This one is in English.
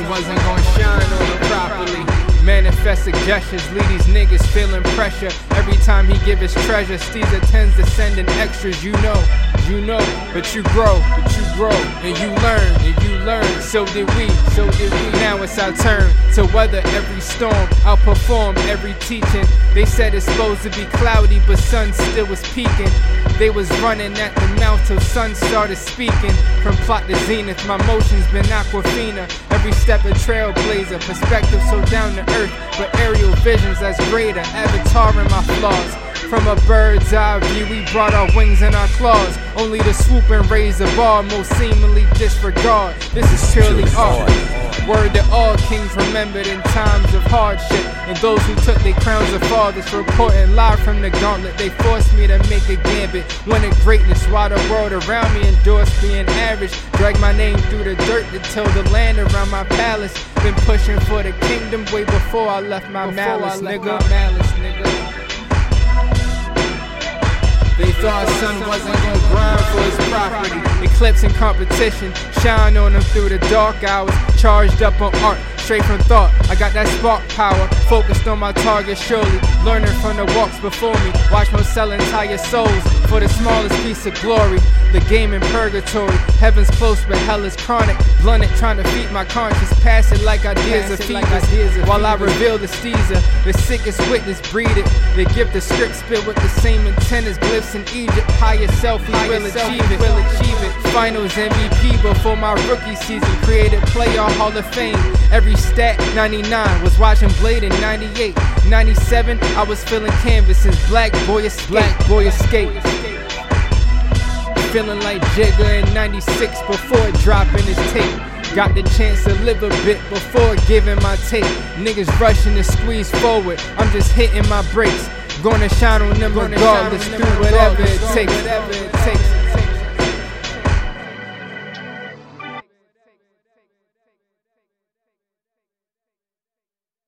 wasn't gonna shine on him properly. Manifest suggestions, leave these niggas feeling pressure. Every time he give his treasure, Steezer tends to send in extras, you know, you know. But you grow, but you grow, and you learn, and you learn. So did we, so did we. Now it's our turn to weather every storm, outperform every teaching. They said it's supposed to be cloudy, but sun still was peaking. They was running at the mouth till sun started speaking. From plot to zenith, my motions been aquafina. Every step a trailblazer, perspective so down to earth, but aerial visions that's greater. Avatar in my flaws. From a bird's eye view, we brought our wings and our claws, only to swoop and raise the bar, most seemingly disregard. This is purely art. Word that all kings remembered in times of hardship, and those who took their crowns of fathers reporting live from the gauntlet. They forced me to make a gambit, wanted greatness while the world around me endorsed being average. Drag my name through the dirt to till the land around my palace. Been pushing for the kingdom way before I left my malice, nigga. malice, nigga. Thought son wasn't gonna grind for his property. Eclipsing competition, shine on them through the dark hours. Charged up on art, straight from thought. I got that spark power, focused on my target surely. Learning from the walks before me. Watch me sell entire souls for the smallest piece of glory. The game in purgatory, heaven's close but hell is chronic. Blunted, trying to feed my conscience, pass it like ideas of fevers. While I reveal the steezer, the sickest witness breed it. The gift of script spit with the same intent as glyphs in Egypt. Higher self, he will achieve it. Will achieve it. Finals MVP before my rookie season. Created player Hall of Fame. Every stat 99 was watching Blade in 98. 97, I was filling canvases. Black boy escape. Black boy escape. Feeling like Jigga in 96 before dropping his tape. Got the chance to live a bit before giving my tape. Niggas rushing to squeeze forward. I'm just hitting my brakes. Gonna shine on them regardless, do whatever it takes. Whatever it takes.